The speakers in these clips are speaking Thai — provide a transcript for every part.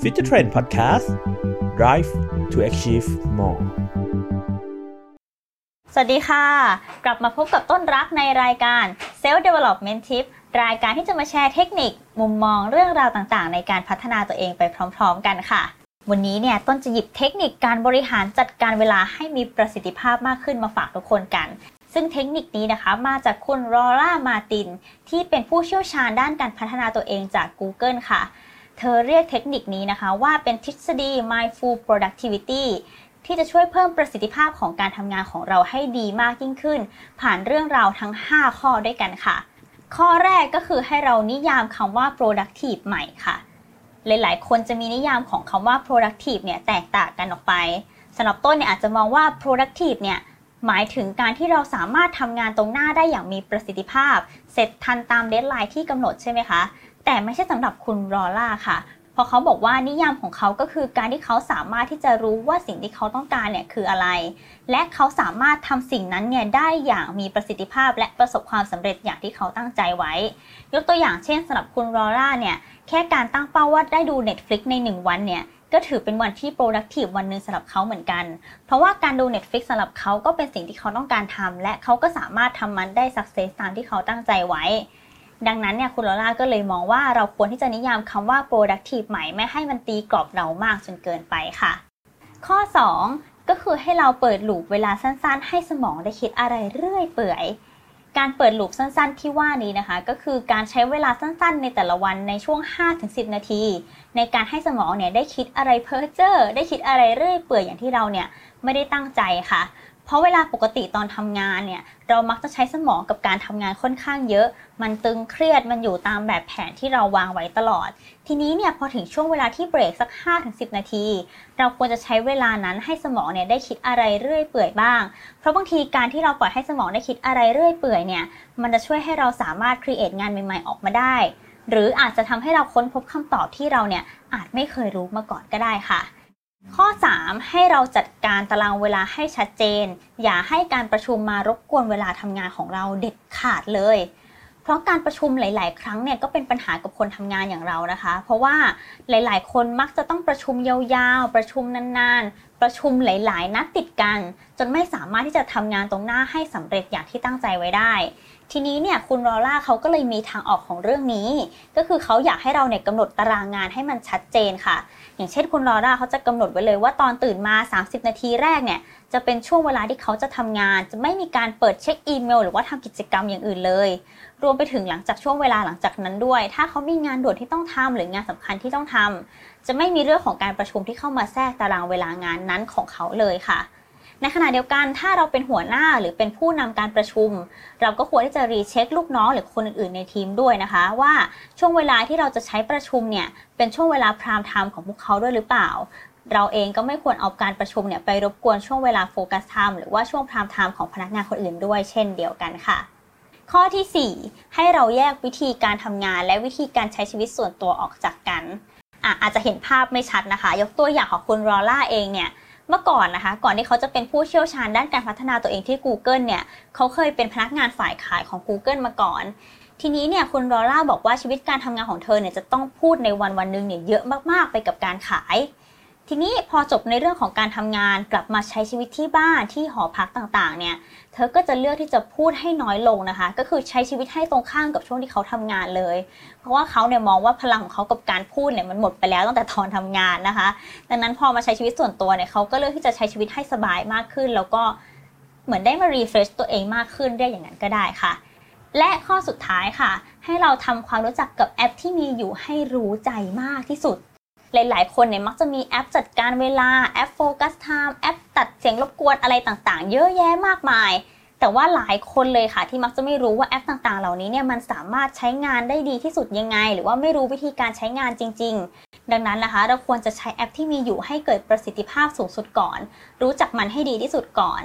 Future Trend Podcast Drive to achieve more สวัสดีค่ะ กลับมาพบกับต้นรักในรายการ Self Development Tip รายการที่จะมาแชร์เทคนิค มุมมองเรื่องราวต่างๆ ในการพัฒนาตัวเองไปพร้อมๆ กันค่ะ วันนี้เนี่ยต้นจะหยิบเทคนิคการบริหารจัดการเวลาให้มีประสิทธิภาพมากขึ้นมาฝากทุกคนกันซึ่งเทคนิคนี้นะคะมาจากคุณรอร่ามาติน ที่เป็นผู้เชี่ยวชาญด้านการพัฒนาตัวเองจาก Google ค่ะ เธอเรียกเทคนิคนี้นะคะว่าเป็นทฤษฎี mindful productivity ที่จะช่วยเพิ่มประสิทธิภาพของการทำงานของเราให้ดีมากยิ่งขึ้น ผ่านเรื่องราวทั้ง 5 ข้อด้วยกันค่ะ ข้อแรกก็คือให้เรานิยามคำว่า productive ใหม่ค่ะ หลายๆ คนจะมีนิยามของคำว่า productive เนี่ยแตกต่างกันออกไปสำหรับต้นเนี่ยอาจจะมองว่า productive เนี่ยหมายถึงการที่เราสามารถทำงานตรงหน้าได้อย่างมีประสิทธิภาพ เสร็จทันตามเดทไลน์ที่กำหนดใช่ไหมคะ แต่ไม่ใช่สำหรับคุณรอล่าค่ะเพราะเขาบอกว่านิยามของเขาก็คือการที่เขาสามารถที่จะรู้ว่าสิ่งที่เขาต้องการเนี่ยคืออะไร และเขาสามารถทำสิ่งนั้นเนี่ยได้อย่างมีประสิทธิภาพและประสบความสำเร็จอย่างที่เขาตั้งใจไว้ ยกตัวอย่างเช่นสำหรับคุณรอล่าเนี่ยแค่การตั้งเป้าว่าได้ดู Netflix ใน 1 วันเนี่ยก็ถือเป็นวันที่ productive วันหนึ่งสำหรับเขาเหมือนกัน เพราะว่าการดู Netflix สำหรับเขาก็เป็นสิ่งที่เขาต้องการทำและเขาก็สามารถทำมันได้ success ตามที่เขาตั้งใจไว้ ดังนั้นเนี่ยคุณลอล่าก็เลยมองว่าเราควรที่จะนิยามคำว่า productive ใหม่ไม่ให้มันตีกรอบเรามากจนเกินไปค่ะ ข้อ 2 ก็คือให้เราเปิดลูปเวลาสั้นๆ ให้สมองได้คิดอะไรเรื่อยเปื่อย การเปิดลูปสั้นๆ ที่ว่านี้นะคะ ก็คือการใช้เวลาสั้นๆ ในแต่ละวันในช่วง 5-10 นาที ในการให้สมองเนี่ยได้คิดอะไรเพ้อเจ้อได้คิดอะไรเรื่อยเปื่อยอย่างที่เราเนี่ยไม่ได้ตั้งใจค่ะ เพราะเวลาปกติตอนทำงานเนี่ยเรามักจะใช้สมองกับการทำงานค่อนข้างเยอะ มันตึงเครียดมันอยู่ตามแบบแผนที่เราวางไว้ตลอด ทีนี้เนี่ยพอถึงช่วงเวลาที่เบรกสัก 5-10 นาที เราควรจะใช้เวลานั้นให้สมองเนี่ยได้คิดอะไรเรื่อยเปื่อยบ้าง เพราะบางทีการที่เราปล่อยให้สมองได้คิดอะไรเรื่อยเปื่อยเนี่ยมันจะช่วยให้เราสามารถครีเอทงานใหม่ๆออกมาได้ หรืออาจจะทำให้เราค้นพบคำตอบที่เราเนี่ยอาจไม่เคยรู้มาก่อนก็ได้ค่ะ 3 ให้เราจัดการตารางเวลาให้ชัดเจน อย่าให้การประชุมมารบกวนเวลาทำงานของเราเด็ดขาดเลย เพราะการประชุมหลาย ๆ ครั้งเนี่ยก็เป็นปัญหากับคนทำงานอย่างเรานะคะ เพราะว่าหลาย ๆ คนมักจะต้องประชุมยาวๆ ประชุมนานๆ ประชุมหลาย ๆ นัดติดกัน จนไม่สามารถที่จะทำงานตรงหน้าให้สำเร็จอย่างที่ตั้งใจไว้ได้ ทีนี้เนี่ยคุณรอล่าเขาก็เลยมีทางออกของเรื่องนี้ ก็คือเขาอยากให้เราเนี่ยกำหนดตารางงานให้มันชัดเจนค่ะ อย่างเช่นคุณลอร่าเขาจะกำหนดไว้เลยว่าตอนตื่นมา 30 นาทีแรกเนี่ยจะเป็นช่วงเวลาที่เขาจะทำงาน จะไม่มีการเปิดเช็คอีเมล หรือว่าทำกิจกรรมอย่างอื่นเลย รวมไปถึงหลังจากช่วงเวลาหลังจากนั้นด้วย ถ้าเขามีงานด่วนที่ต้องทำหรืองานสำคัญที่ต้องทำจะไม่มีเรื่องของการประชุมที่เข้ามาแทรกตารางเวลางานนั้นของเขาเลยค่ะ ในขณะเดียวกันถ้าเราเป็นหัวหน้าหรือเป็นผู้นำการประชุม เราก็ควรที่จะ recheck ลูกน้องหรือคนอื่นๆในทีมด้วยนะคะ ว่าช่วงเวลาที่เราจะใช้ประชุมเนี่ยเป็นช่วงเวลา prime time ของพวกเขาด้วยหรือเปล่าเราเองก็ไม่ควรเอาการประชุมเนี่ยไปรบกวนช่วงเวลา focus time หรือว่าช่วง prime time ของพนักงานคนอื่นด้วยเช่นเดียวกันค่ะ ข้อที่ 4 ให้เราแยกวิธีการทำงานและวิธีการใช้ชีวิตส่วนตัวออกจากกันออาจจะเห็นภาพไม่ชัดนะคะ ยกตัวอย่างของคุณรอล่าเองเนี่ยเมื่อก่อนนะคะ ก่อนที่เขาจะเป็นผู้เชี่ยวชาญด้านการพัฒนาตัวเองที่ Google เนี่ยเขาเคยเป็นพนักงานฝ่ายขายของ Google มาก่อน ทีนี้เนี่ยคุณรอล่าบอกว่าชีวิตการทำงานของเธอเนี่ยจะต้องพูดในวันวันหนึ่งเนี่ยเยอะมากๆไปกับการขาย ทีนี้พอจบในเรื่องของการทำงานกลับมาใช้ชีวิตที่บ้านที่หอพักต่างๆ เนี่ย เธอก็จะเลือกที่จะพูดให้น้อยลงนะคะ ก็คือใช้ชีวิตให้ตรงข้ามกับช่วงที่เขาทำงานเลย เพราะว่าเขาเนี่ยมองว่าพลังของเขากับการพูดเนี่ยมันหมดไปแล้วตั้งแต่ตอนทำงานนะคะ ดังนั้นพอมาใช้ชีวิตส่วนตัวเนี่ยเขาก็เลือกที่จะใช้ชีวิตให้สบายมากขึ้น แล้วก็เหมือนได้มา refresh ตัวเองมากขึ้นเรียกอย่างนั้นก็ได้ค่ะ และข้อสุดท้ายค่ะ ให้เราทำความรู้จักกับแอปที่มีอยู่ให้รู้ใจมากที่สุด หลาย ๆ คนเนี่ยมักจะมีแอปจัดการเวลาแอป focus time แอปตัดเสียงรบกวนอะไรต่างๆ เยอะแยะมากมาย แต่ว่าหลายคนเลยค่ะ ที่มักจะไม่รู้ว่าแอปต่างๆ เหล่านี้เนี่ยมันสามารถใช้งานได้ดีที่สุดยังไง หรือว่าไม่รู้วิธีการใช้งานจริง ๆ ดังนั้นนะคะ เราควรจะใช้แอปที่มีอยู่ให้เกิดประสิทธิภาพสูงสุดก่อน รู้จักมันให้ดีที่สุดก่อน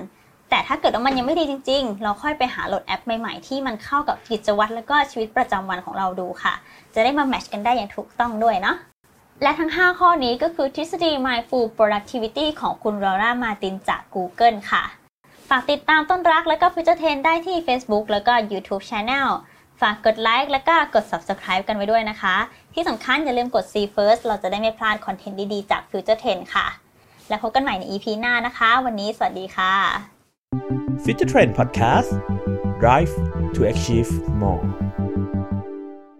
แต่ถ้าเกิดว่ามันยังไม่ดีจริง ๆ เราค่อยไปหาโหลดแอปใหม่ๆ ที่มันเข้ากับกิจวัตรและก็ชีวิตประจำวันของเราดูค่ะ จะได้มาแมทช์กันได้อย่างถูกต้องด้วยเนาะ และทั้ง 5 ข้อนี้ก็คือทฤษฎี Mindful Productivity ของคุณรอร่ามาตินจาก Google ค่ะ ฝากติดตามต้นรักและก็ Future Trend ได้ที่ Facebook แล้วก็ YouTube Channel ฝากกดไลค์แล้วก็กด Subscribe กันไว้ด้วยนะคะ ที่สำคัญอย่าลืมกด See First เราจะได้ไม่พลาดคอนเทนต์ดี ๆ จาก Future Trend ค่ะ แล้วพบกันใหม่ใน EP หน้านะคะ วันนี้สวัสดีค่ะ Future Trend Podcast Drive to achieve more